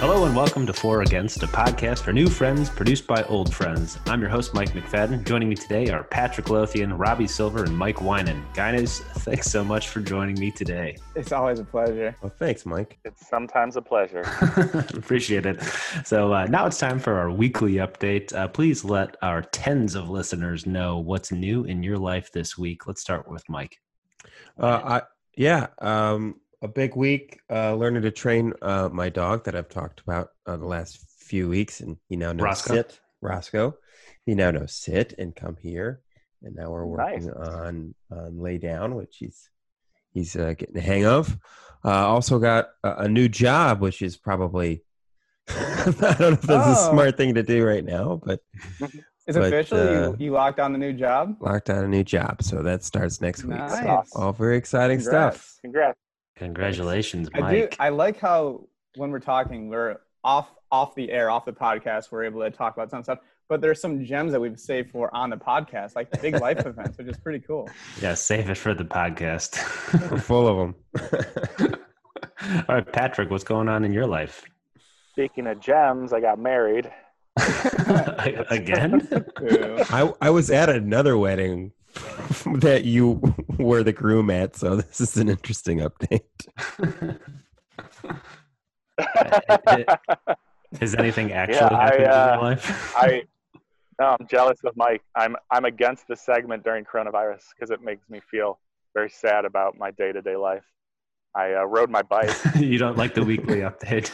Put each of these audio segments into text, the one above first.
Hello and welcome to For Against, a podcast for new friends produced by old friends. I'm your host, Mike McFadden. Joining me today are Patrick Lothian, Robbie Silver, and Mike Winan. Guys, thanks so much for joining me today. It's always a pleasure. Well, thanks, Mike. It's sometimes a pleasure. Appreciate it. So uh, now it's time for our weekly update. Uh, please let our tens of listeners know what's new in your life this week. Let's start with Mike. Uh, I yeah, um, a big week uh, learning to train uh, my dog that I've talked about uh, the last few weeks, and he now knows Roscoe. sit. Roscoe, he now knows sit and come here, and now we're working Nice. on on lay down, which he's he's uh, getting the hang of. Uh, also got a, a new job, which is probably I don't know if that's a Oh. smart thing to do right now, but It's But, official. uh, you, you locked on the new job. locked on a new job, so that starts next week. Nice. So all very exciting Congrats. stuff. Congrats. Congratulations, Mike. I do. I like how when we're talking, we're off off the air, off the podcast. We're able to talk about some stuff. But there's some gems that we've saved for on the podcast, like big life events, which is pretty cool. yeah, save it for the podcast. We're full of them. All right, Patrick, what's going on in your life? Speaking of gems, I got married. Again? I I was at another wedding that you were the groom at, so this is an interesting update. Has anything actually Yeah, I, happened in uh, your life? I no, I'm jealous of Mike. I'm I'm against the segment during coronavirus because it makes me feel very sad about my day to day life. I uh, rode my bike. you don't like the weekly update.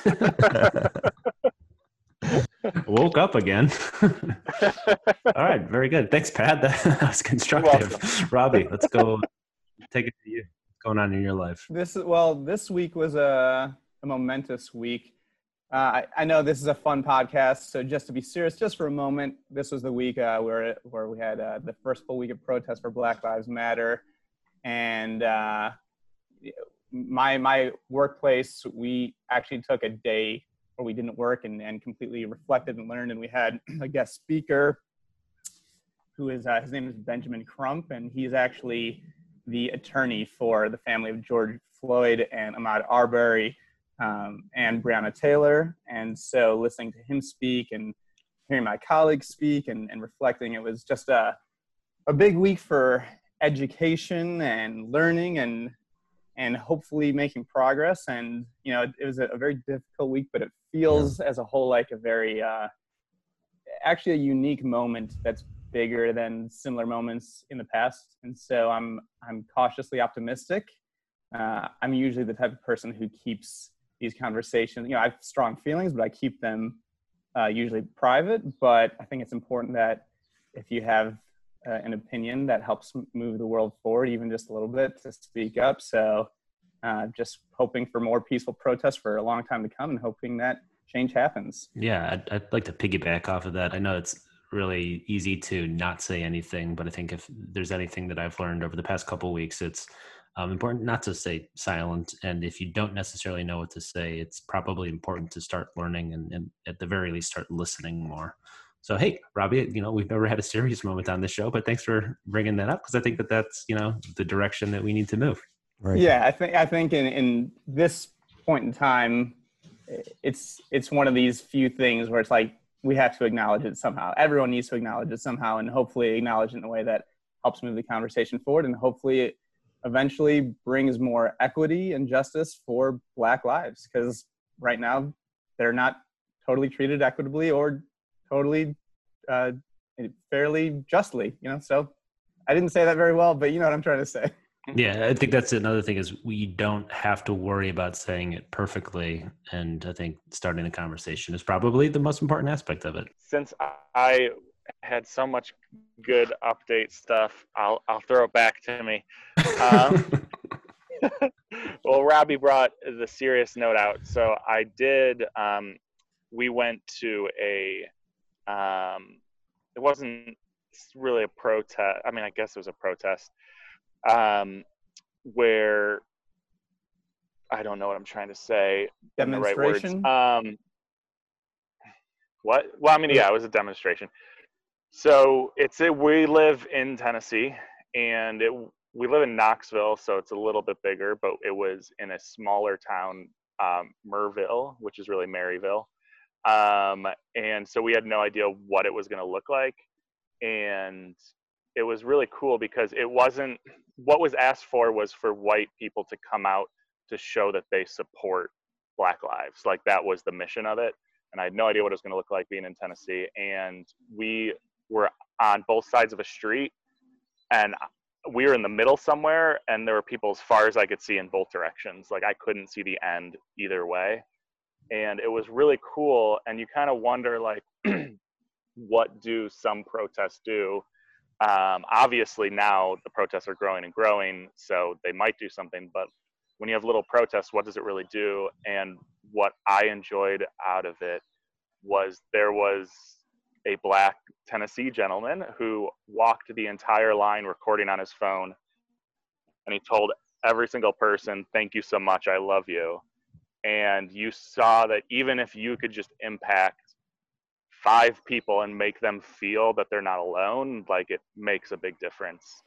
Woke up again. All right, very good. Thanks, Pat. That was constructive. Robbie, let's go. Take it to you. What's going on in your life? This is well. This week was a, a momentous week. Uh, I, I know this is a fun podcast, so just to be serious, just for a moment, this was the week uh, where where we had uh, the first full week of protest for Black Lives Matter, and uh, my my workplace, we actually took a day where we didn't work and, and completely reflected and learned, and we had a guest speaker who is uh, his name is Benjamin Crump, and he's actually the attorney for the family of George Floyd and Ahmaud Arbery um, and Breonna Taylor. And so listening to him speak and hearing my colleagues speak and, and reflecting, it was just a, a big week for education and learning and and hopefully making progress. And you know, it, it was a, a very difficult week, but it feels as a whole like a very uh, actually a unique moment that's bigger than similar moments in the past. And so I'm I'm cautiously optimistic. Uh, I'm usually the type of person who keeps these conversations. You know, I have strong feelings, but I keep them uh, usually private. But I think it's important that if you have uh, an opinion that helps move the world forward, even just a little bit, to speak up. So, uh, just hoping for more peaceful protests for a long time to come, and hoping that change happens. Yeah, I'd, I'd like to piggyback off of that. I know it's really easy to not say anything, but I think if there's anything that I've learned over the past couple weeks, it's um, important not to stay silent. And if you don't necessarily know what to say, it's probably important to start learning and, and at the very least start listening more. So, hey, Robbie, you know, we've never had a serious moment on the show, but thanks for bringing that up because I think that that's, you know, the direction that we need to move. Right. Yeah, I think I think in, in this point in time, it's it's one of these few things where it's like we have to acknowledge it somehow. Everyone needs to acknowledge it somehow, and hopefully acknowledge it in a way that helps move the conversation forward, and hopefully it eventually brings more equity and justice for Black lives. Because right now, they're not totally treated equitably or totally uh, fairly justly. You know, so I didn't say that very well, but you know what I'm trying to say. Yeah, I think that's another thing is we don't have to worry about saying it perfectly. And I think starting a conversation is probably the most important aspect of it. Since I had so much good update stuff, I'll I'll throw it back to me. Um, well, Robbie brought the serious note out, so I did. Um, we went to a. Um, it wasn't really a protest. I mean, I guess it was a protest, um, where I don't know what I'm trying to say. the right words. Demonstration. Um, what? Well, I mean, yeah, it was a demonstration. So it's a, we live in Tennessee, and it we live in Knoxville, so it's a little bit bigger, but it was in a smaller town um, Merville, which is really Maryville. Um, and so we had no idea what it was going to look like. And it was really cool because it wasn't what was asked for was for white people to come out to show that they support Black lives. Like that was the mission of it. And I had no idea what it was going to look like being in Tennessee. And we were on both sides of a street and we were in the middle somewhere and there were people as far as I could see in both directions. Like I couldn't see the end either way. And it was really cool. And you kind of wonder like, what do some protests do? Um, obviously now the protests are growing and growing, so they might do something, but when you have little protests, what does it really do? And what I enjoyed out of it was there was a black Tennessee gentleman who walked the entire line recording on his phone. And he told every single person, Thank you so much. I love you. And you saw that even if you could just impact five people and make them feel that they're not alone, like it makes a big difference.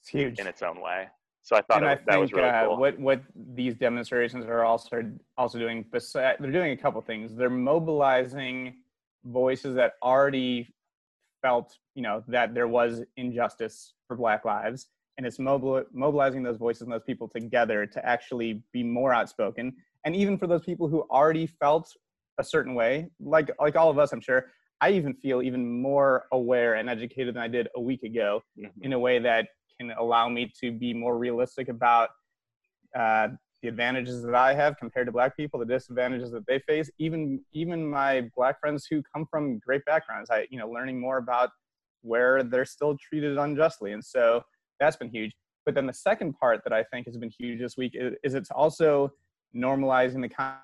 It's huge in its own way. So I thought it, I that think, was really uh, cool. What what these demonstrations are also also doing, besides, they're doing a couple things. They're mobilizing voices that already felt, you know, that there was injustice for Black lives, and it's mobili- mobilizing those voices and those people together to actually be more outspoken. And even for those people who already felt a certain way, like like all of us, I'm sure. I even feel even more aware and educated than I did a week ago, Mhm. in a way that can allow me to be more realistic about uh, the advantages that I have compared to black people, the disadvantages that they face, even even my black friends who come from great backgrounds. I you know learning more about where they're still treated unjustly, and so that's been huge. But then the second part that I think has been huge this week is, is it's also normalizing the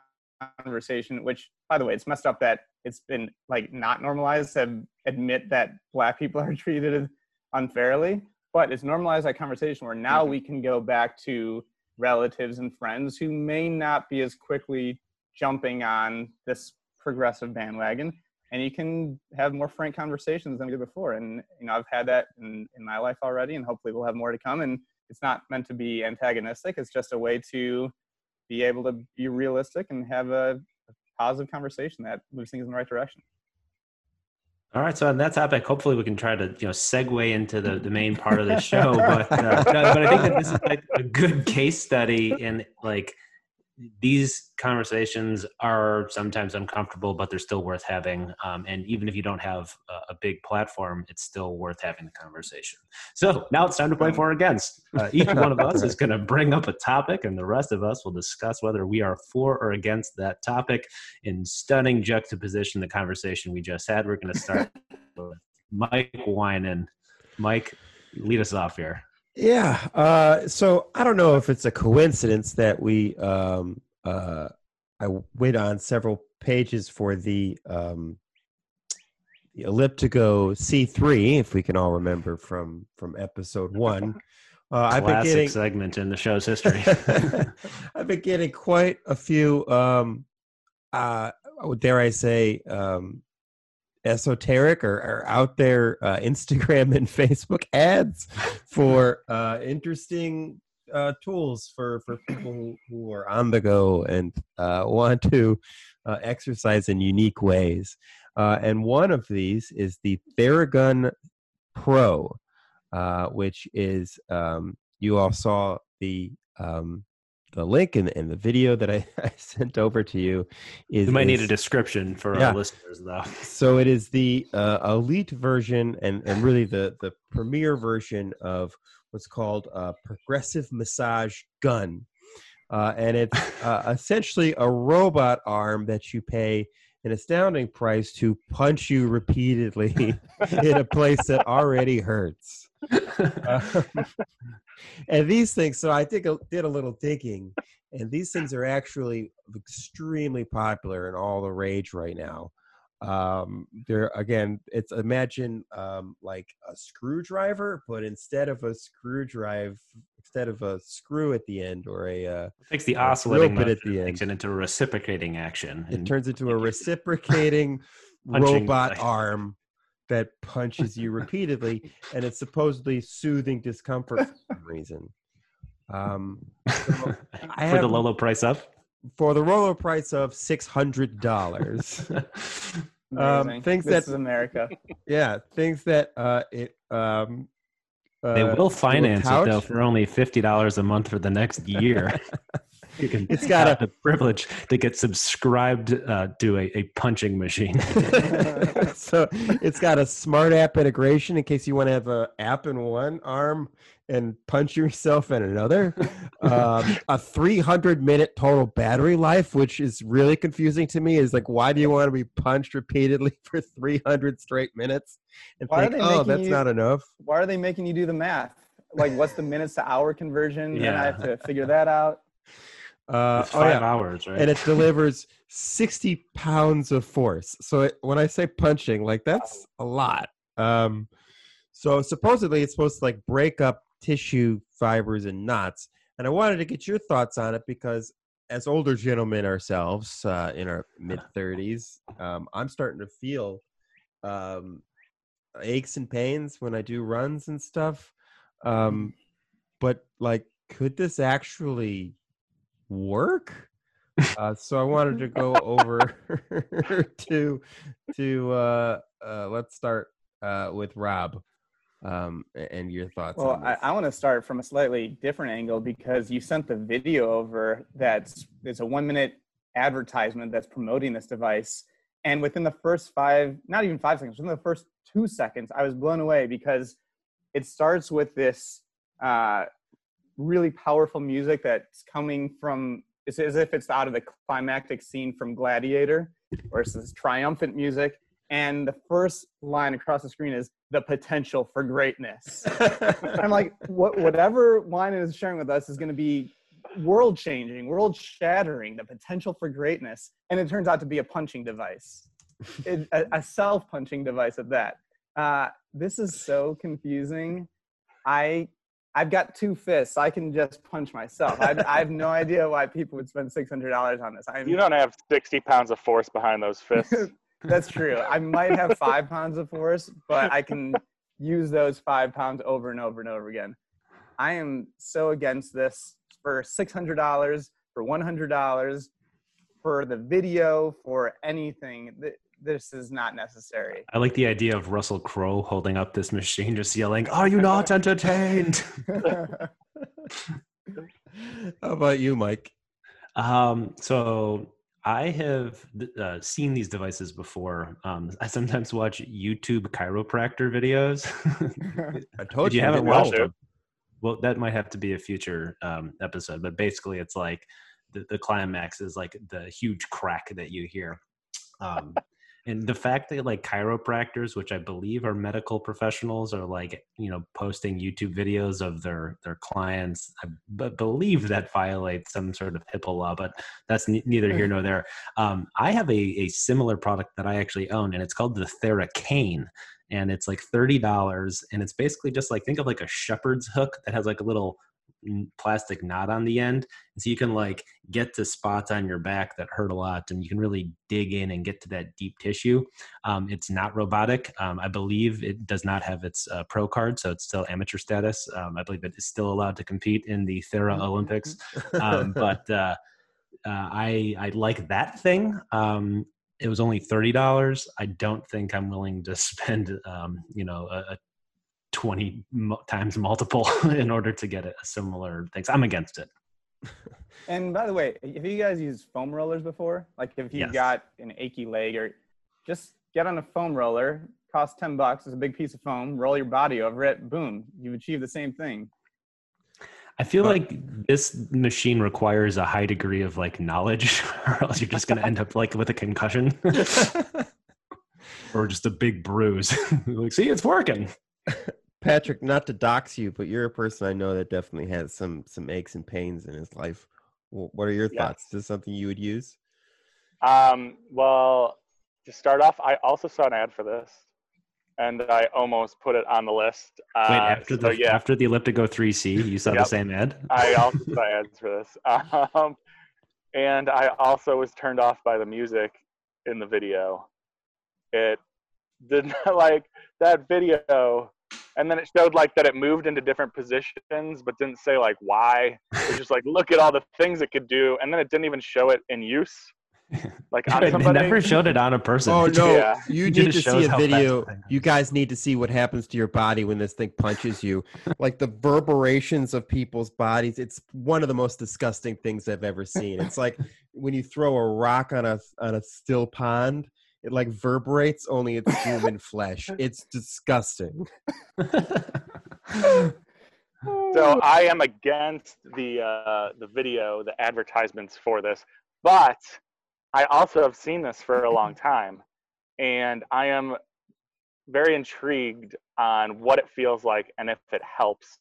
conversation. Which, by the way, it's messed up that it's been like not normalized to admit that black people are treated unfairly but it's normalized that conversation where now Mm-hmm. we can go back to relatives and friends who may not be as quickly jumping on this progressive bandwagon and you can have more frank conversations than we did before. And you know i've had that in, in my life already and hopefully we'll have more to come. And it's not meant to be antagonistic. It's just a way to be able to be realistic and have a, a positive conversation that moves things in the right direction. All right, so on that topic, hopefully we can try to you know segue into the, the main part of the show. But uh, no, but I think that this is like a good case study in like these conversations are sometimes uncomfortable, but they're still worth having. Um, and even if you don't have a, a, big platform, it's still worth having the conversation. So now it's time to play for or against. Uh, each one of us is going to bring up a topic, and the rest of us will discuss whether we are for or against that topic in stunning juxtaposition. The conversation we just had. We're going to start with Mike Winan. Mike, lead us off here. Yeah. Uh, so I don't know if it's a coincidence that we um, uh, I went on several pages for the um, the Elliptigo C3, if we can all remember from from episode one. Uh, I've been getting segment in the show's history. I've been getting quite a few. Um, uh, dare I say, um, esoteric or, or out there uh, Instagram and Facebook ads for uh, interesting uh, tools for, for people who, who are on the go and uh, want to uh, exercise in unique ways. Uh, and one of these is the Theragun Pro, which is um, you all saw the um, the link in the, in the video that I, I sent over to you is you might is, need a description for yeah. our listeners though. So it is the uh, elite version and, and really the the premier version of what's called a progressive massage gun. Uh, and it's uh, essentially a robot arm that you pay an astounding price to punch you repeatedly in a place that already hurts. Uh, and these things so i did a, did a little digging and these things are actually extremely popular and all the rage right now. Um they're again it's imagine um like a screwdriver but instead of a screwdriver instead of a screw at the end or a uh takes the oscillating bit at the end. makes it into a reciprocating action it turns into a reciprocating robot arm that punches you repeatedly and it's supposedly soothing discomfort for some reason um so for the low low price of? for the roller price of six hundred dollars. Um, things this that- is America. yeah, things that uh, it um, They uh, will finance it though for only fifty dollars a month for the next year. You can It's got have the privilege to get subscribed uh, to a, a punching machine. so it's got a smart app integration in case you want to have an app in one arm and punch yourself in another. Um, a 300 minute total battery life, which is really confusing to me. Is like, why do you want to be punched repeatedly for 300 straight minutes? And Why are think, they oh, that's you- not enough. Why are they making you do the math? Like, what's the minutes to hour conversion? And I have to figure that out. Uh, oh five yeah, hours, right? and it delivers 60 pounds of force. So it, when I say punching, like that's a lot. Um, so supposedly it's supposed to like break up tissue fibers and knots. And I wanted to get your thoughts on it because as older gentlemen ourselves uh, in our mid 30s, um, I'm starting to feel um, aches and pains when I do runs and stuff. Um, but like, could this actually work? Uh, so I wanted to go over to to uh, uh, let's start uh, with Rob um, and your thoughts. Well, I. I want to start from a slightly different angle because you sent the video over that's it's a one minute advertisement that's promoting this device. And within the first five, not even five seconds, within the first two seconds, I was blown away because it starts with this uh, really powerful music that's coming from, it's as if it's out of the climactic scene from Gladiator, or it's this triumphant music. And the first line across the screen is the potential for greatness. I'm like, what, whatever wine is sharing with us is going to be world changing, world shattering, the potential for greatness. And it turns out to be a punching device, it, a, a self punching device at that. Uh, this is so confusing. I I've got two fists. I can just punch myself. I, I have no idea why people would spend six hundred dollars on this. I'm, You don't have 60 pounds of force behind those fists. that's true. I might have five pounds of force, but I can use those five pounds over and over and over again. I am so against this for six hundred dollars, for one hundred dollars, for the video, for anything. Th- This is not necessary. I like the idea of Russell Crowe holding up this machine, just yelling, "Are you not entertained?" How about you, Mike? Um, so I have uh, seen these devices before. Um, I sometimes watch YouTube chiropractor videos. I told Did you haven't watched them? Well, that might have to be a future um, episode, but basically, it's like the, the climax is like the huge crack that you hear. Um, and the fact that like chiropractors, which I believe are medical professionals, are like you know posting YouTube videos of their their clients, I b- believe that violates some sort of HIPAA law, but that's ne- neither here nor there. Um, I have a, a similar product that I actually own, and it's called the TheraCane and it's like thirty dollars, and it's basically just like think of like a shepherd's hook that has like a little mm, plastic knot on the end, and so you can like get to spots on your back that hurt a lot, and you can really dig in and get to that deep tissue. Um, it's not robotic. Um, I believe it does not have its uh, pro card, so it's still amateur status. Um, I believe it is still allowed to compete in the Thera Olympics um, but uh, uh, I I like that thing. Um, it was only thirty dollars. I don't think I'm willing to spend um, you know a, a twenty mu- times multiple in order to get a similar things. I'm against it. And by the way, have you guys used foam rollers before? Like if you Yes. got an achy leg or just get on a foam roller, cost 10 bucks, it's a big piece of foam, roll your body over it, boom, you've achieved the same thing. I feel But- like this machine requires a high degree of like knowledge, or else you're just going to end up like with a concussion or just a big bruise. like, see, it's working. Patrick, not to dox you, but you're a person I know that definitely has some some aches and pains in his life. What are your Yeah. thoughts? Is this something you would use? Um, well, to start off, I also saw an ad for this, and I almost put it on the list. Uh, Wait, after so the yeah, after the Elliptigo 3C, you saw the same ad. I also saw ads for this. Um, and I also was turned off by the music in the video. It did not like that video and then it showed like that it moved into different positions, but didn't say like why. It was just like look at all the things it could do, and then it didn't even show it in use. Like on they somebody. never showed it on a person. Oh no! Yeah. You It need to see a video. You guys need to see what happens to your body when this thing punches you. like the reverberations of people's bodies. It's one of the most disgusting things I've ever seen. It's like when you throw a rock on a on a still pond. It like verberates, only it's human flesh. It's disgusting. So I am against the uh, the video, the advertisements for this, but I also have seen this for a long time, and I am very intrigued on what it feels like and if it helps.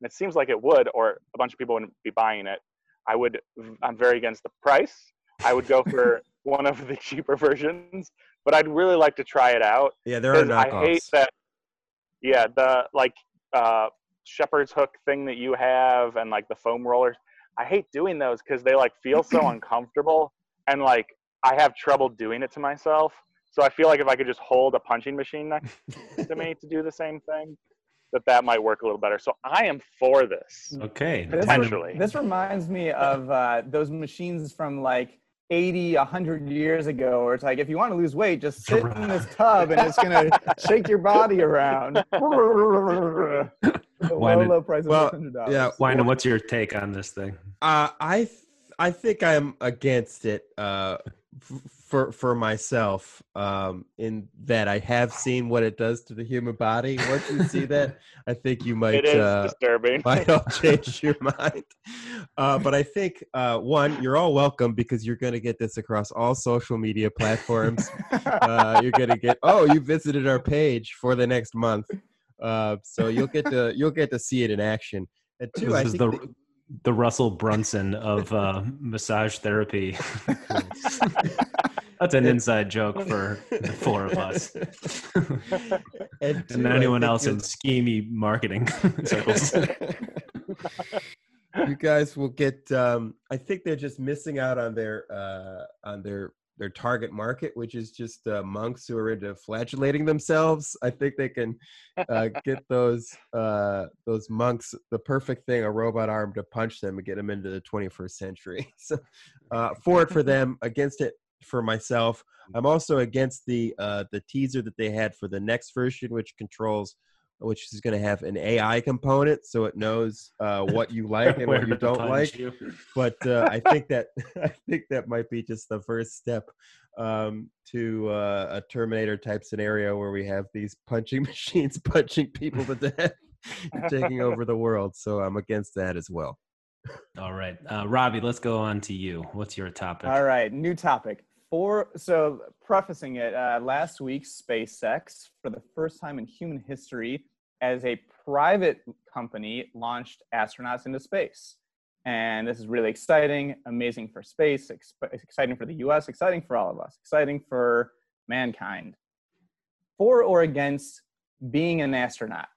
And it seems like it would, or a bunch of people wouldn't be buying it. I would. I'm very against the price. I would go for one of the cheaper versions, but I'd really like to try it out. Yeah, there are 'Cause I hate that. Yeah, the like uh, shepherd's hook thing that you have, and like the foam rollers. I hate doing those because they like feel so uncomfortable, and like I have trouble doing it to myself. So I feel like if I could just hold a punching machine next to me to do the same thing, that that might work a little better. So I am for this. okay. This, Potentially. this reminds me of uh, those machines from like 80, 100 years ago, or it's like, if you want to lose weight, just sit in this tub and it's going to shake your body around. Why low, low price of well, $100. yeah, Wynn, what's your take on this thing? Uh, I th- I think I'm against it uh, f- for for myself. Um, in that I have seen what it does to the human body. Once you see that, I think you might It is uh, disturbing. might all change your mind. Uh, but I think uh, one, you're all welcome because you're going to get this across all social media platforms. uh, you're going to get oh, you visited our page for the next month. Uh, so you'll get to you'll get to see it in action. And two, I This is think the the- the Russell Brunson of uh, massage therapy. That's an inside joke for the four of us. and, and two, anyone else you'll- in schemy marketing circles. you guys will get um i think they're just missing out on their uh on their their target market which is just uh, monks who are into flagellating themselves. I think they can uh, get those uh those monks the perfect thing a robot arm to punch them and get them into the 21st century. So uh for it for them against it for myself. I'm also against the uh the teaser that they had for the next version which controls which is going to have an AI component, so it knows uh, what you like and what you don't like. you. But uh, I think that I think that might be just the first step um, to uh, a Terminator type scenario where we have these punching machines punching people to death, and taking over the world. So I'm against that as well. All right, uh, Robbie, let's go on to you. What's your topic? All right, new topic. For so prefacing it, uh, last week SpaceX, for the first time in human history, as a private company, launched astronauts into space, and this is really exciting, amazing for space, exp- exciting for the U.S., exciting for all of us, exciting for mankind. For or against being an astronaut?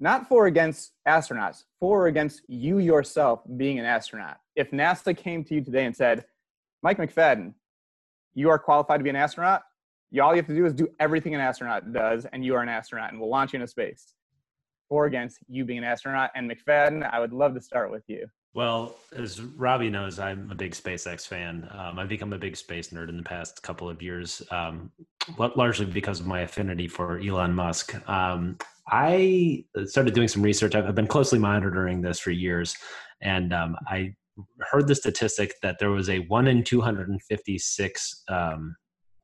Not for or against astronauts, for or against you yourself being an astronaut. If NASA came to you today and said, Mike McFadden, you are qualified to be an astronaut. You, all you have to do is do everything an astronaut does, and you are an astronaut, and we'll launch you into space. Or against you being an astronaut. And McFadden, I would love to start with you. Well, as Robbie knows, I'm a big SpaceX fan. Um, I've become a big space nerd in the past couple of years, um, la- largely because of my affinity for Elon Musk. Um, I started doing some research. I've, I've been closely monitoring this for years, and um, I heard the statistic that there was a one in 256 um,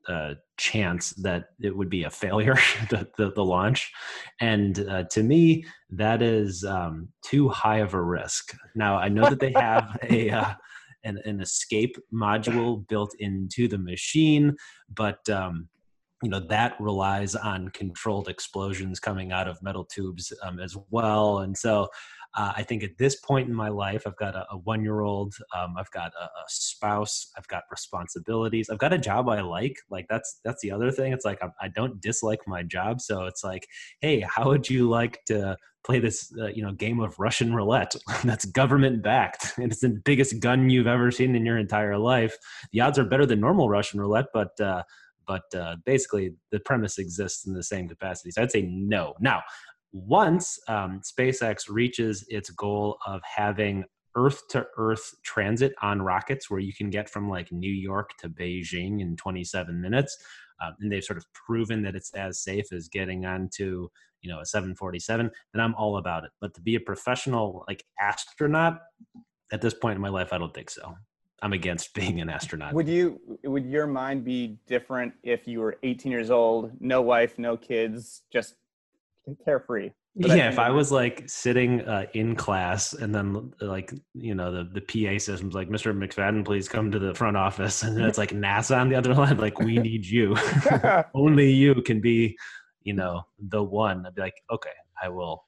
uh, chance that it would be a failure, the, the, the launch. And uh, to me, that is um, too high of a risk. Now, I know that they have a. Uh, an, an escape module built into the machine, but um, you know that relies on controlled explosions coming out of metal tubes um, as well. And so, uh, I think at this point in my life, I've got a, a one-year-old, um, I've got a, a spouse, I've got responsibilities, I've got a job I like. Like that's that's the other thing. It's like I, I don't dislike my job, so it's like, hey, how would you like to play this uh, you know game of russian roulette that's government backed and it's the biggest gun you've ever seen in your entire life the odds are better than normal russian roulette but uh, but uh, basically the premise exists in the same capacity so i'd say no now once um, SpaceX reaches its goal of having Earth to Earth transit on rockets, where you can get from like New York to Beijing in 27 minutes, um, and they've sort of proven that it's as safe as getting onto you know a 747, then I'm all about it. But to be a professional like astronaut at this point in my life, I don't think so. I'm against being an astronaut. Would you? Would your mind be different if you were 18 years old, no wife, no kids, just carefree? Yeah, if I was like sitting uh, in class and then like you know the the PA system's like Mr. McFadden, please come to the front office, and then it's like NASA on the other line, like we need you, only you can be, you know, the one. I'd be like, okay, I will,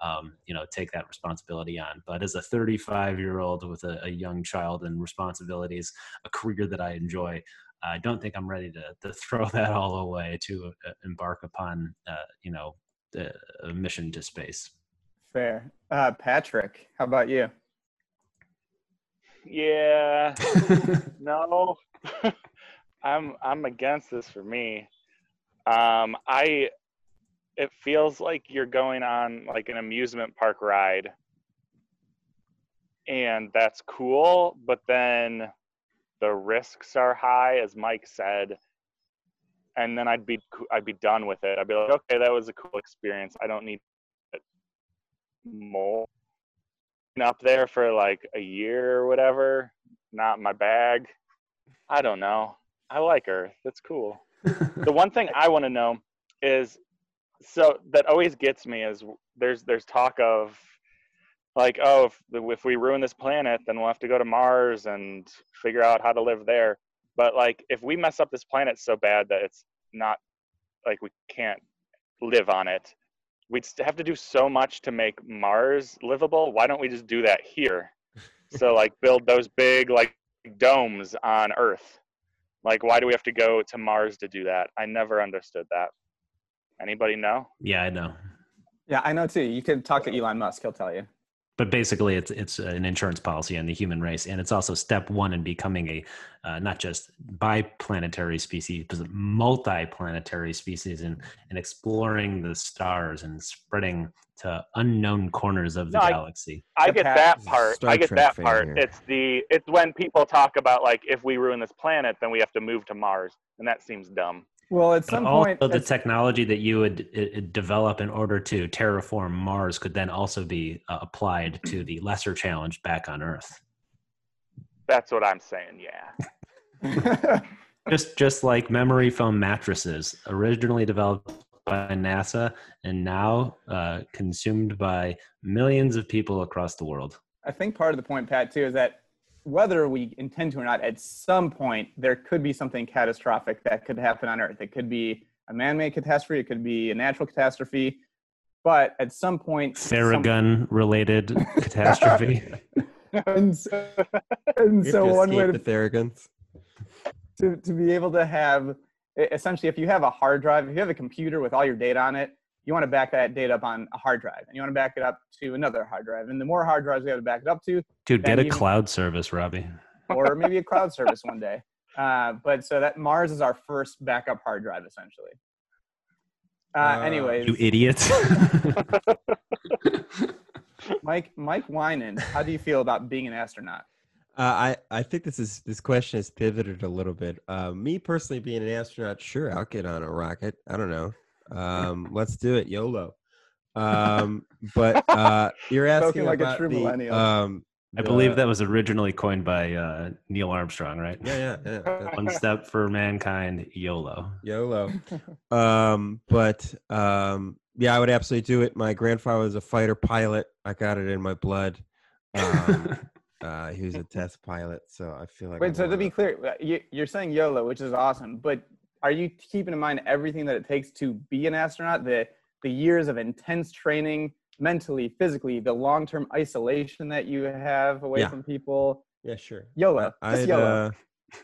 um, you know, take that responsibility on. But as a 35 year old with a, a young child and responsibilities, a career that I enjoy. I don't think I'm ready to, to throw that all away to uh, embark upon, uh, you know, a a mission to space. Fair. Uh, Patrick, how about you? Yeah, no, I'm I'm against this for me. Um, I it feels like you're going on like an amusement park ride, and that's cool. But then the risks are high, as Mike said. And then I'd be I'd be done with it. I'd be like, okay, that was a cool experience. I don't need more up there for like a year or whatever. Not my bag. I don't know. I like Earth. It's cool. The one thing I want to know is so that always gets me is there's there's talk of like oh if if we ruin this planet then we'll have to go to Mars and figure out how to live there. But like if we mess up this planet so bad that it's not like we can't live on it, we'd have to do so much to make Mars livable. Why don't we just do that here? so like build those big like domes on Earth. Like why do we have to go to Mars to do that? I never understood that. Anybody know? yeah, I know. Yeah, I know too. You can talk to Elon Musk; he'll tell you. But basically, it's it's an insurance policy on the human race, and it's also step one in becoming a uh, not just biplanetary species, but multi-planetary species, and and exploring the stars and spreading to unknown corners of the No, galaxy. I The get that part. Star I get Trek that fan part. here. It's the it's when people talk about like if we ruin this planet, then we have to move to Mars, and that seems dumb. Well, at But some also, point, the technology that you would uh, uh, develop in order to terraform Mars could then also be uh, applied to the lesser challenge back on Earth. That's what I'm saying. Yeah. just just like memory foam mattresses originally developed by nasa and now uh, consumed by millions of people across the world I think part of the point, Pat, too, is that whether we intend to or not, at some point there could be something catastrophic that could happen on Earth. It could be a man-made catastrophe. It could be a natural catastrophe. But at some point, some- Theragun related catastrophe and so, and so one way escape to, the Theraguns. to, to be able to have essentially if you have a hard drive if you have a computer with all your data on it you want to back that data up on a hard drive and you want to back it up to another hard drive and the more hard drives you have to back it up to dude get a even- cloud service robbie or maybe a cloud service one day uh, but so that mars is our first backup hard drive essentially uh, Uh, anyways you idiot mike mike Winan, how do you feel about being an astronaut Uh, I I think this is this question has pivoted a little bit. Uh, me personally, being an astronaut, sure, I'll get on a rocket. I don't know. Um, let's do it, YOLO. Um, but uh, you're asking Spoken like a true the, millennial. um, i believe that was originally coined by uh, neil armstrong right Yeah, yeah, yeah. one step for mankind yolo YOLO. Um, but um, yeah, I would absolutely do it. My grandfather was a fighter pilot. I got it in my blood. Um, uh, he was a test pilot, so I feel like. I Wait, so to be clear, uh, you, you're saying YOLO, which is awesome, but are you keeping in mind everything that it takes to be an astronaut? The the years of intense training, mentally, physically, the long term isolation that you have away Yeah. from people. yeah, sure. YOLO, I- just I'd, YOLO. uh,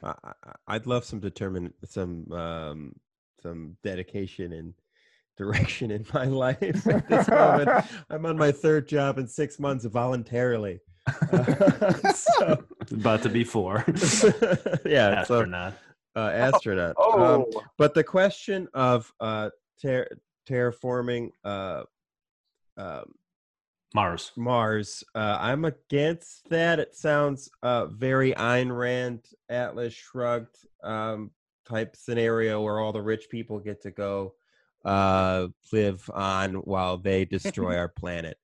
I, I- I'd love some determine some um, some dedication and direction in my life at this moment. I'm on my third job in six months voluntarily. Uh, so, about to be four yeah, so astronaut uh, astronaut. Oh, Um, but the question of uh, ter- terraforming uh, um, Mars. Mars. Uh, I'm against that. It sounds uh, very Ayn Rand, Atlas Shrugged um, type scenario where all the rich people get to go uh, live on while they destroy our planet.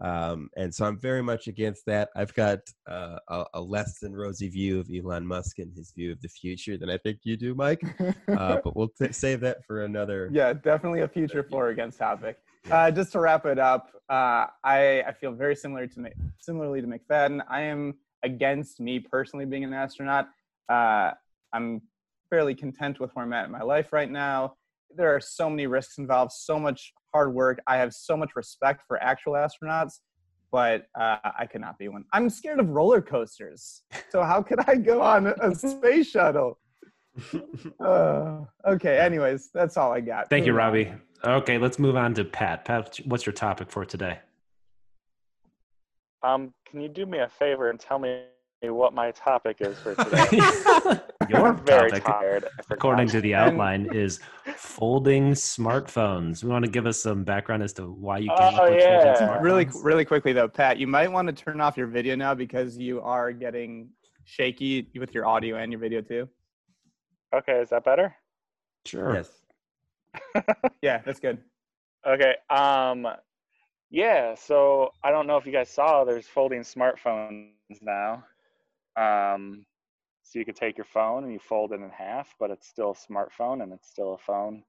Um, and so I'm very much against that. I've got uh, a, a less than rosy view of Elon Musk and his view of the future than I think you do, Mike. Uh, but we'll t- save that for another. yeah, definitely a future for or against topic. Uh, just to wrap it up, uh, I, I feel very similar to similarly to McFadden. I am against me personally being an astronaut. Uh, I'm fairly content with where I'm at in my life right now. There are so many risks involved, so much hard work. I have so much respect for actual astronauts, but uh, I could not be one. I'm scared of roller coasters. So how could I go on a space shuttle? Uh, okay. Anyways, that's all I got. Thank you, Robbie. Okay, let's move on to Pat. Pat, what's your topic for today? Um, can you do me a favor and tell me what my topic is for today? your I'm very topic, tired. According to the outline, is folding smartphones. We want to give us some background as to why you came Oh, up with yeah. folding smartphones. Really, really quickly though, Pat, you might want to turn off your video now because you are getting shaky with your audio and your video too. Okay, is that better? Sure. Yes. Yeah, that's good. Okay. Um, yeah. So I don't know if you guys saw. There's folding smartphones now. Um, so you could take your phone and you fold it in half, but it's still a smartphone and it's still a phone.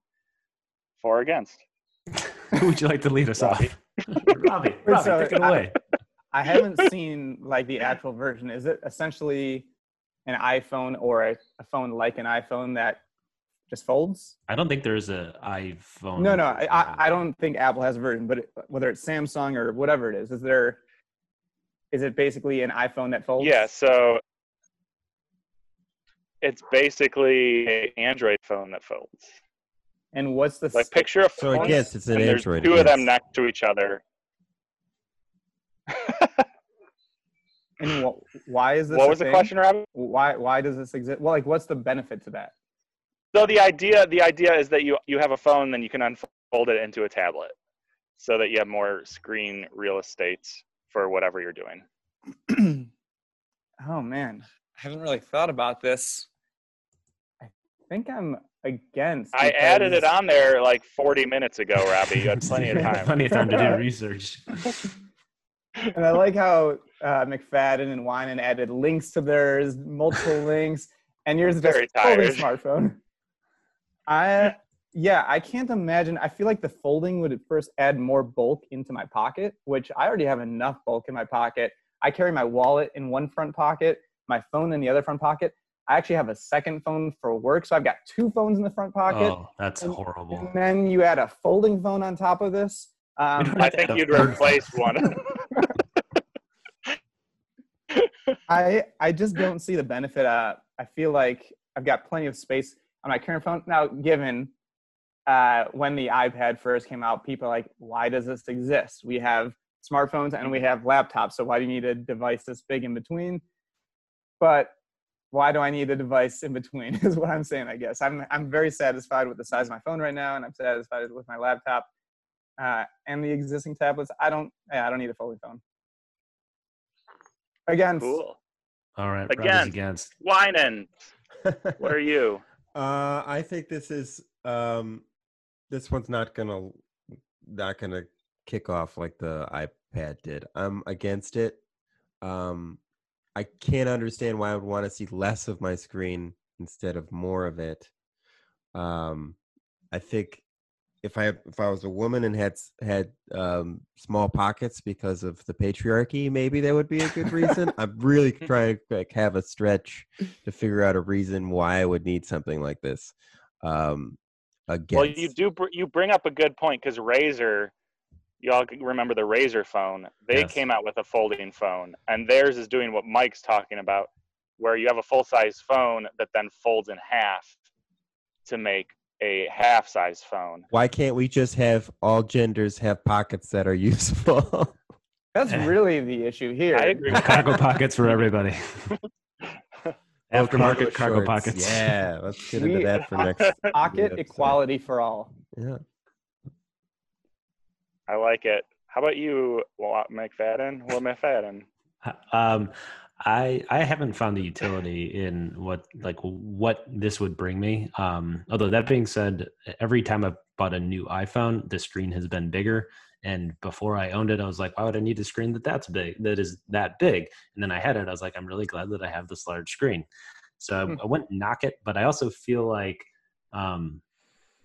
For or against. Who would you like to lead us Robbie. off? Robbie, Robbie, So, take it I- away. I haven't seen like the actual version. Is it essentially an iPhone or a, a phone like an iPhone that just folds? I don't think there's a iPhone. No, no, I, I, I don't think Apple has a version, but it, whether it's Samsung or whatever it is, is there? Is it basically an iPhone that folds? Yeah. So it's basically an Android phone that folds. And what's the Like picture of So I guess it's an and there's Android. two of them next to each other. and wh- why is this? what a was the question, Robbie? Why why does this exist? Well, like, what's the benefit to that? So the idea the idea is that you you have a phone, then you can unfold it into a tablet, so that you have more screen real estate for whatever you're doing. oh man, I haven't really thought about this. I think I'm against. I added it on there like 40 minutes ago, Robbie. You had plenty of time. Plenty of time to do research. and I like how uh, McFadden and Winan added links to theirs, multiple links, and yours is just Very folding tired. smartphone. I yeah, I can't imagine. I feel like the folding would at first add more bulk into my pocket, which I already have enough bulk in my pocket. I carry my wallet in one front pocket, my phone in the other front pocket. I actually have a second phone for work, so I've got two phones in the front pocket. Oh, that's And- horrible. And then you add a folding phone on top of this. Um, I think you'd replace one. I I just don't see the benefit. Uh, I feel like I've got plenty of space on my current phone now. Given uh, when the iPad first came out, people are like, "Why does this exist? We have smartphones and we have laptops, so why do you need a device this big in between?" But why do I need a device in between? Is what I'm saying. I guess I'm I'm very satisfied with the size of my phone right now, and I'm satisfied with my laptop uh, and the existing tablets. I don't. Yeah, I don't need a folding phone. Again, cool. All right, Again. Robbie's against. Whining. What are you? Uh, I think this is um, this one's not gonna not gonna kick off like the iPad did. I'm against it. Um, I can't understand why I would want to see less of my screen instead of more of it. Um, I think if I if I was a woman and had had um, small pockets because of the patriarchy, maybe that would be a good reason. I'm really trying to like, have a stretch to figure out a reason why I would need something like this. Um, against. Well, you do. br- You bring up a good point because Razer, y'all remember the Razer phone? They Yes. came out with a folding phone, and theirs is doing what Mike's talking about, where you have a full size phone that then folds in half to make a half size phone. Why can't we just have all genders have pockets that are useful? That's Eh. really the issue here. I agree. cargo pockets for everybody. Aftermarket cargo shorts. pockets. Yeah, let's get We- into that for next. Pocket episode. equality for all. Yeah. I like it. How about you, McFadden? Will McFadden? Um, I I haven't found the utility in what like what this would bring me. Um, although that being said, every time I've bought a new iPhone, the screen has been bigger. And before I owned it, I was like, why would I need a screen that that's big, that is that big? And then I had it. I was like, I'm really glad that I have this large screen. So hmm. I, wouldn't knock it, but I also feel like um,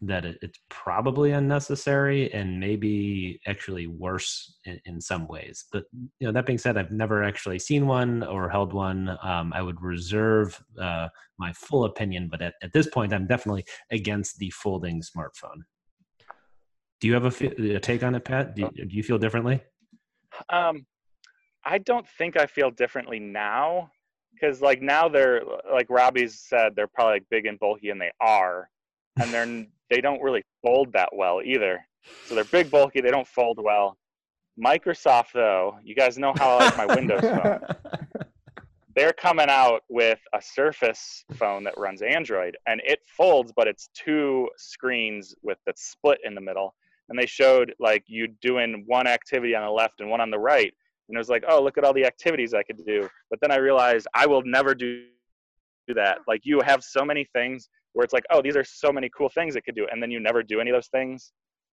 that it, it's probably unnecessary and maybe actually worse in, in, some ways. But you know, that being said, I've never actually seen one or held one. Um, I would reserve uh, my full opinion, but at, at this point, I'm definitely against the folding smartphone. Do you have a, a take on it, Pat? Do you, do you feel differently? Um, I don't think I feel differently now because like now they're like Robbie's said they're probably like big and bulky and they are and they're they don't really fold that well either. So they're big, bulky. They don't fold well. Microsoft, though, you guys know how I like my Windows phone. They're coming out with a Surface phone that runs Android, and it folds, but it's two screens with that split in the middle. And they showed like you doing one activity on the left and one on the right, and it was like, oh, look at all the activities I could do. But then I realized I will never do that. Like you have so many things where it's like, oh, these are so many cool things it could do, and then you never do any of those things.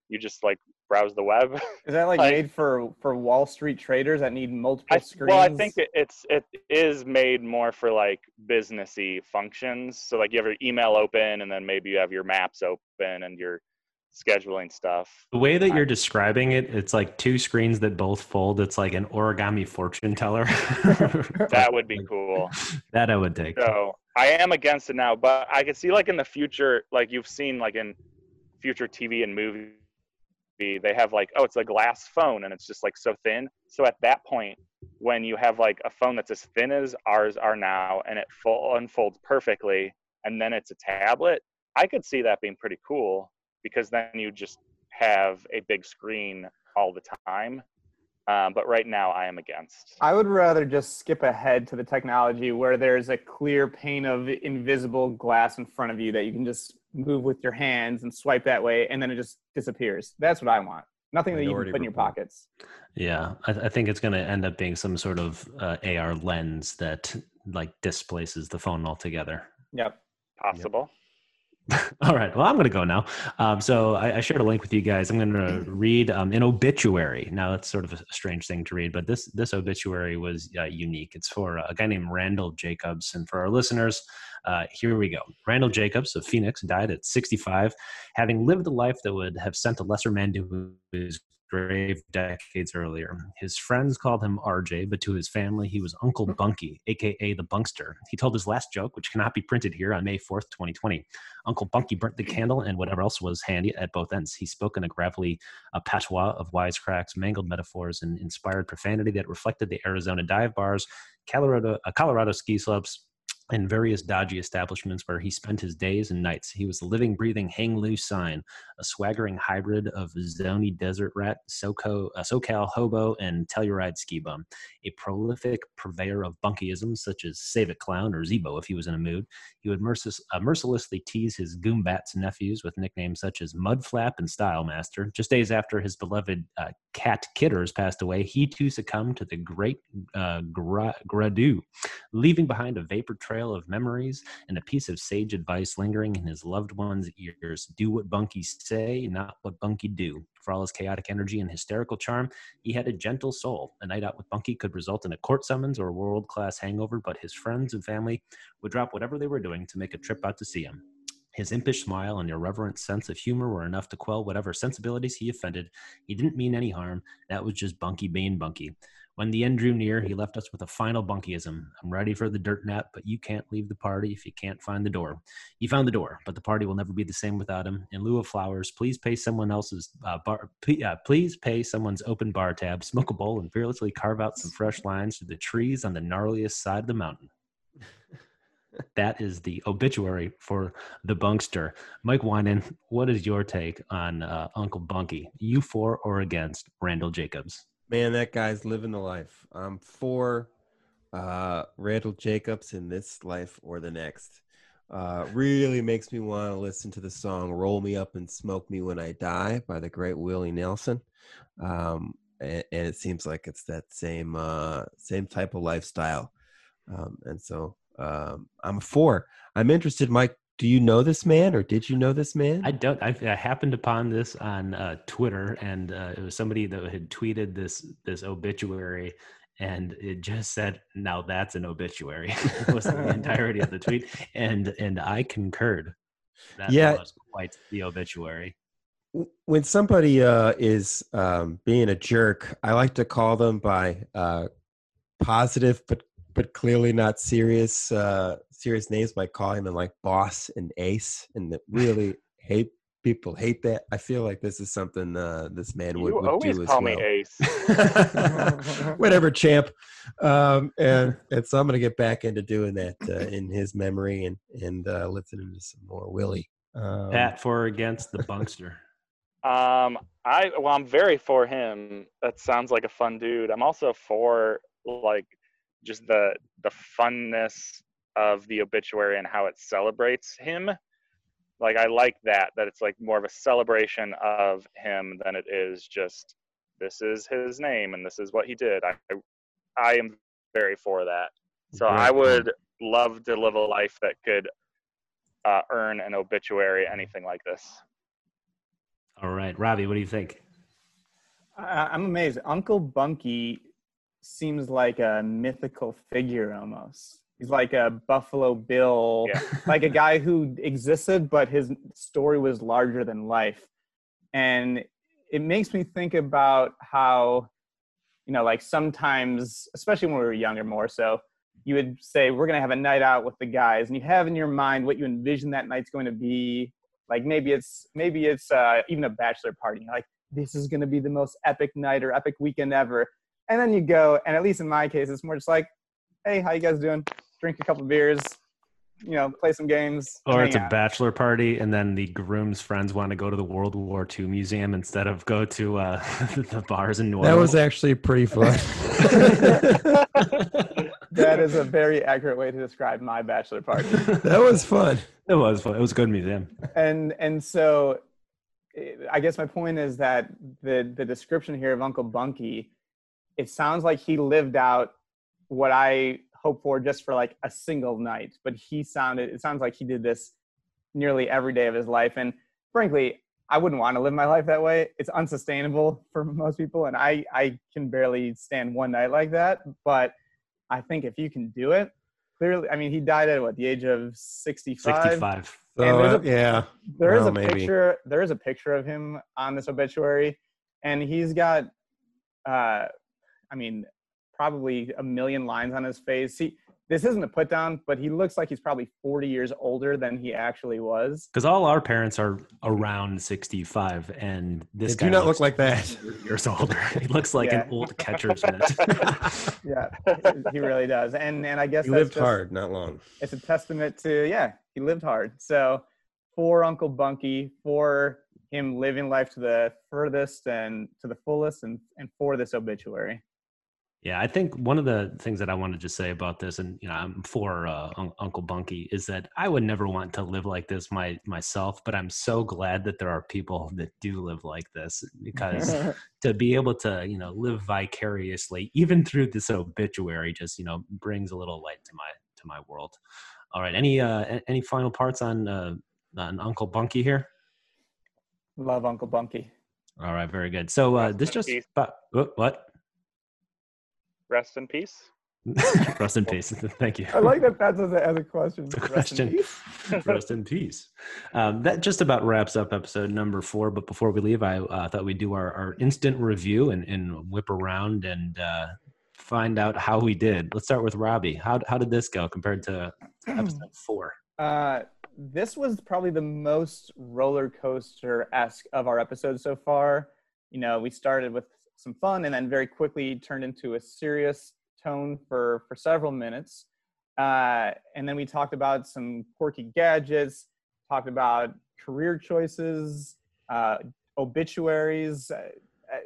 You just like browse the web. Is that like, like made for for Wall Street traders that need multiple I, screens? Well, I think it, it's it is made more for like businessy functions. So like you have your email open, and then maybe you have your maps open and your scheduling stuff. The way that you're describing it, it's like two screens that both fold. It's like an origami fortune teller. that would be cool. That I would take. So I am against it now, but I can see like in the future, like you've seen like in future TV and movie, they have like, oh, it's a glass phone and it's just like so thin. So at that point, when you have like a phone that's as thin as ours are now and it full unfolds perfectly, and then it's a tablet, I could see that being pretty cool because then you just have a big screen all the time. Um, but right now, I am against. I would rather just skip ahead to the technology where there's a clear pane of invisible glass in front of you that you can just move with your hands and swipe that way, and then it just disappears. That's what I want. Nothing that you can put in your pockets. Yeah, I, I think it's going to end up being some sort of uh, AR lens that like displaces the phone altogether. Yep. Possible. Yep. All right. Well, I'm going to go now. Um, so I, I, shared a link with you guys. I'm going to read um, an obituary. Now that's sort of a strange thing to read, but this this obituary was uh, unique. It's for a guy named Randall Jacobs, and for our listeners, uh, here we go. Randall Jacobs of Phoenix died at 65, having lived a life that would have sent a lesser man to his grave decades earlier. His friends called him RJ, but to his family, he was Uncle Bunky, aka the Bunkster. He told his last joke, which cannot be printed here, on May 4th, 2020. Uncle Bunky burnt the candle and whatever else was handy at both ends. He spoke in a gravelly uh, patois of wisecracks, mangled metaphors, and inspired profanity that reflected the Arizona dive bars, Colorado, uh, Colorado ski slopes, in various dodgy establishments where he spent his days and nights. He was the living, breathing hang loose sign, a swaggering hybrid of Zonie desert rat, SoCo, uh, SoCal hobo, and Telluride ski bum. A prolific purveyor of bunkyisms such as Save It Clown or Zebo if he was in a mood. He would uh, mercilessly tease his Goombats nephews with nicknames such as Mudflap and Style Master. Just days after his beloved uh, cat Kidders passed away, he too succumbed to the great uh, gra- gradu, leaving behind a vapor trail trail of memories and a piece of sage advice lingering in his loved one's ears. Do what Bunky say, not what Bunky do. For all his chaotic energy and hysterical charm, he had a gentle soul. A night out with Bunky could result in a court summons or a world class hangover, but his friends and family would drop whatever they were doing to make a trip out to see him. His impish smile and irreverent sense of humor were enough to quell whatever sensibilities he offended. He didn't mean any harm. That was just Bunky being Bunky. When the end drew near, he left us with a final bunkyism. I'm ready for the dirt nap, but you can't leave the party if you can't find the door. He found the door, but the party will never be the same without him. In lieu of flowers, please pay someone else's uh, bar. Uh, please pay someone's open bar tab, smoke a bowl, and fearlessly carve out some fresh lines through the trees on the gnarliest side of the mountain. that is the obituary for the Bunkster. Mike Winan, what is your take on uh, Uncle Bunky? You for or against Randall Jacobs? Man, that guy's living the life. I'm for uh, Randall Jacobs in this life or the next. Uh, really makes me want to listen to the song "Roll Me Up and Smoke Me When I Die" by the great Willie Nelson. Um, and, and it seems like it's that same uh, same type of lifestyle. Um, and so um, I'm a four. I'm interested, Mike. Do you know this man, or did you know this man? I don't. I, I happened upon this on uh, Twitter, and uh, it was somebody that had tweeted this this obituary, and it just said, "Now that's an obituary." it was the entirety of the tweet, and and I concurred. That Yeah. was quite the obituary. when somebody uh, is um, being a jerk, I like to call them by uh, positive but but clearly not serious uh, serious names. Might call him like boss and ace, and that really hate people hate that. I feel like this is something uh, this man would, You would always do as call well. me Ace. Whatever, champ. Um, and and so I'm gonna get back into doing that uh, in his memory and and uh, listening to some more Willie. Um, Pat for or against the Bunkster. Um, I well, I'm very for him. That sounds like a fun dude. I'm also for like just the the funness of the obituary and how it celebrates him. Like I like that that it's like more of a celebration of him than it is just this is his name and this is what he did. I I am very for that. So Great I would love to live a life that could uh, earn an obituary, anything like this. All right, Robbie, what do you think? I, I'm amazed. Uncle Bunky seems like a mythical figure almost. He's like a Buffalo Bill, Yeah. like a guy who existed, but his story was larger than life. And it makes me think about how, you know, like sometimes, especially when we were younger more so, you would say, We're going to have a night out with the guys. And you have in your mind what you envision that night's going to be. Like maybe it's maybe it's uh, even a bachelor party. You're like, this is going to be the most epic night or epic weekend ever. And then you go, and at least in my case, it's more just like, hey, how you guys doing? Drink a couple beers, you know, play some games. Or hang it's a bachelor party, and then the groom's friends want to go to the World War II museum instead of go to uh, the bars in New that was actually pretty fun. that is a very accurate way to describe my bachelor party. that was fun. it was fun. It was a good museum. and and so eh, I guess my point is that the the description here of Uncle Bunky, it sounds like he lived out what I hope for just for like a single night, but he sounded it sounds like he did this nearly every day of his life. And frankly, I wouldn't want to live my life that way. It's unsustainable for most people, and I I can barely stand one night like that. But I think if you can do it, clearly, I mean, he died at what the age of sixty-five. Sixty-five. And So, uh, a- yeah, There is Well, a maybe. picture. There is a picture of him on this obituary, and he's got, uh, I mean, probably a million lines on his face. He, this isn't a put down, but he looks like he's probably 40 years older than he actually was. Because all our parents are around sixty-five, and this they guy do not looks look like that. years older. He looks like Yeah. an old catcher's mitt. Yeah, he really does. And and I guess He that's lived just- hard, not long. It's a testament to yeah, he lived hard. So for Uncle Bunky, for him living life to the furthest and to the fullest, and and for this obituary. Yeah, I think one of the things that I wanted to say about this, and you know, I'm for uh, Un- Uncle Bunky, is that I would never want to live like this my myself. But I'm so glad that there are people that do live like this because to be able to, you know, live vicariously, even through this obituary, just you know, brings a little light to my to my world. All right, any uh, any final parts on uh, on Uncle Bunky here? Love Uncle Bunky. All right, very good. So uh, this just peace. but, what? Rest in peace. Rest in peace. Thank you. I like that that's as a, as a question. The Rest in question. peace. Rest in peace. Um, that just about wraps up episode number four. But before we leave, I uh, thought we'd do our, our instant review and, and whip around and uh, find out how we did. Let's start with Robbie. How, how did this go compared to episode four? Uh, this was probably the most roller coaster esque of our episodes so far. You know, we started with some fun and then very quickly turned into a serious tone for for several minutes. Uh, and then we talked about some quirky gadgets, talked about career choices, uh, obituaries. Uh, uh,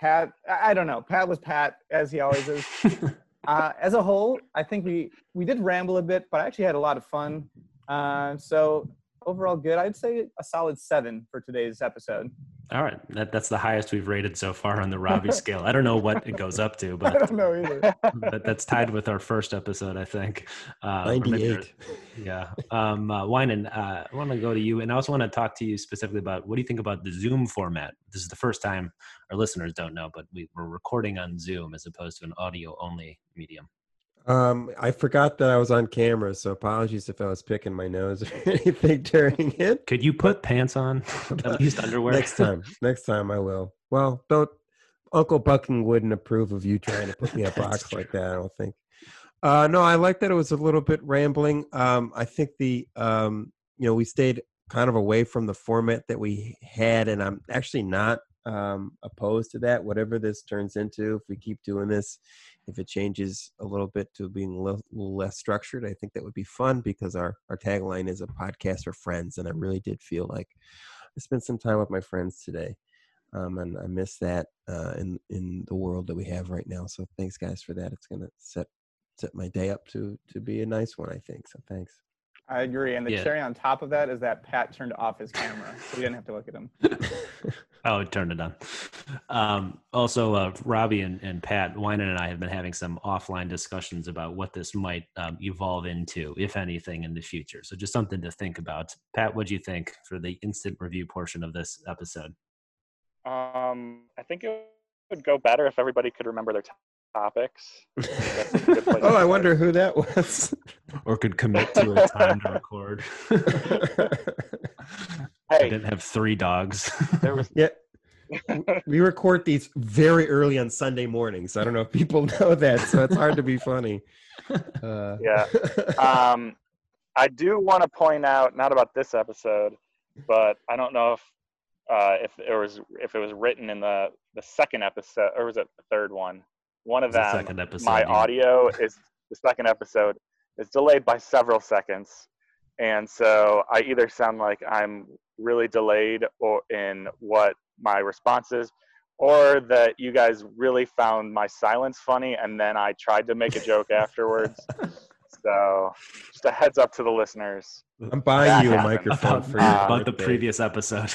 Pat, I I don't know. Pat was Pat as he always is. uh, as a whole, I think we we did ramble a bit, but I actually had a lot of fun. Uh, so overall, good. I'd say a solid seven for today's episode. All right, that, that's the highest we've rated so far on the Robbie scale. I don't know what it goes up to, I but don't know either. but that's tied with our first episode, I think. Uh, 98. Yeah. Um, uh, Winan, uh, I want to go to you, and I also want to talk to you specifically about what do you think about the Zoom format? This is the first time our listeners don't know, but we, we're recording on Zoom as opposed to an audio only medium. Um, I forgot that I was on camera, so apologies if I was picking my nose or anything during it. Could you put pants on, at least underwear? Next time, next time I will. Well, don't. Uncle Bunky wouldn't approve of you trying to put me in a box like that. I don't think. Uh, no, I like that it was a little bit rambling. Um, I think the um, you know we stayed kind of away from the format that we had, and I'm actually not um, opposed to that. Whatever this turns into, if we keep doing this, if it changes a little bit to being a little, little less structured, I think that would be fun because our our tagline is a podcast for friends, and I really did feel like I spent some time with my friends today, um, and I miss that uh, in in the world that we have right now. So thanks, guys, for that. It's gonna set set my day up to to be a nice one. I think so. Thanks. I agree. And the Yeah. cherry on top of that is that Pat turned off his camera, so we didn't have to look at him. Oh, it turned it on. Um, also, uh, Robbie and, and Pat Winan and I have been having some offline discussions about what this might um, evolve into, if anything, in the future. So, just something to think about. Pat, what do you think for the instant review portion of this episode? Um, I think it would go better if everybody could remember their to- topics. That's a good place to oh, I wonder who that was. Or could commit to a time to record? I didn't have three dogs. there was yeah. We record these very early on Sunday mornings. I don't know if people know that, so it's hard to be funny. Uh, Yeah. um, I do want to point out, not about this episode, but I don't know if uh, if it was if it was written in the the second episode or was it the third one? One of The them. second episode, my yeah. audio is the second episode is delayed by several seconds, and so I either sound like I'm really delayed or in what my response is, or that you guys really found my silence funny, and then I tried to make a joke afterwards. So, just a heads up to the listeners. I'm buying you a microphone about, for your about the previous episode.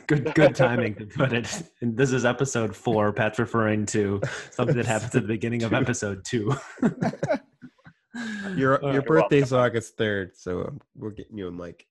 good, good timing to put it. And this is episode four. Pat's referring to something that happens at the beginning of episode two. Your your birthday's August third, so um, we're getting you a mic.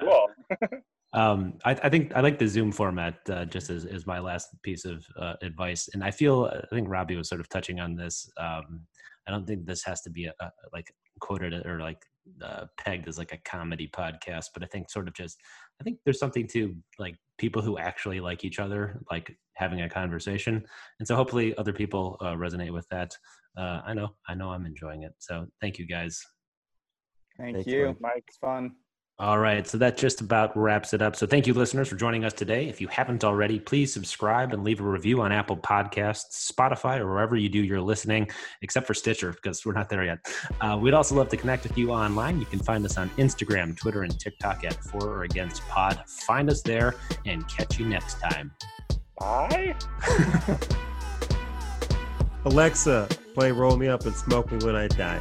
Cool. um, I, I think I like the Zoom format uh, just as, as my last piece of uh, advice. And I feel, I think Robbie was sort of touching on this. Um, I don't think this has to be a, a, like quoted or like uh, pegged as like a comedy podcast, but I think sort of just, I think there's something to like people who actually like each other, like having a conversation. And so hopefully other people uh, resonate with that. Uh, I know, I know I'm enjoying it. So thank you guys. Thank Thanks, you. Mike. Mike. It's fun. All right, so that just about wraps it up. So thank you, listeners, for joining us today. If you haven't already, please subscribe and leave a review on Apple Podcasts, Spotify, or wherever you do your listening, except for Stitcher, because we're not there yet. Uh, we'd also love to connect with you online. You can find us on Instagram, Twitter, and TikTok at For or Against Pod. Find us there and catch you next time. Bye. Alexa, play "Roll Me Up and Smoke Me When I Die."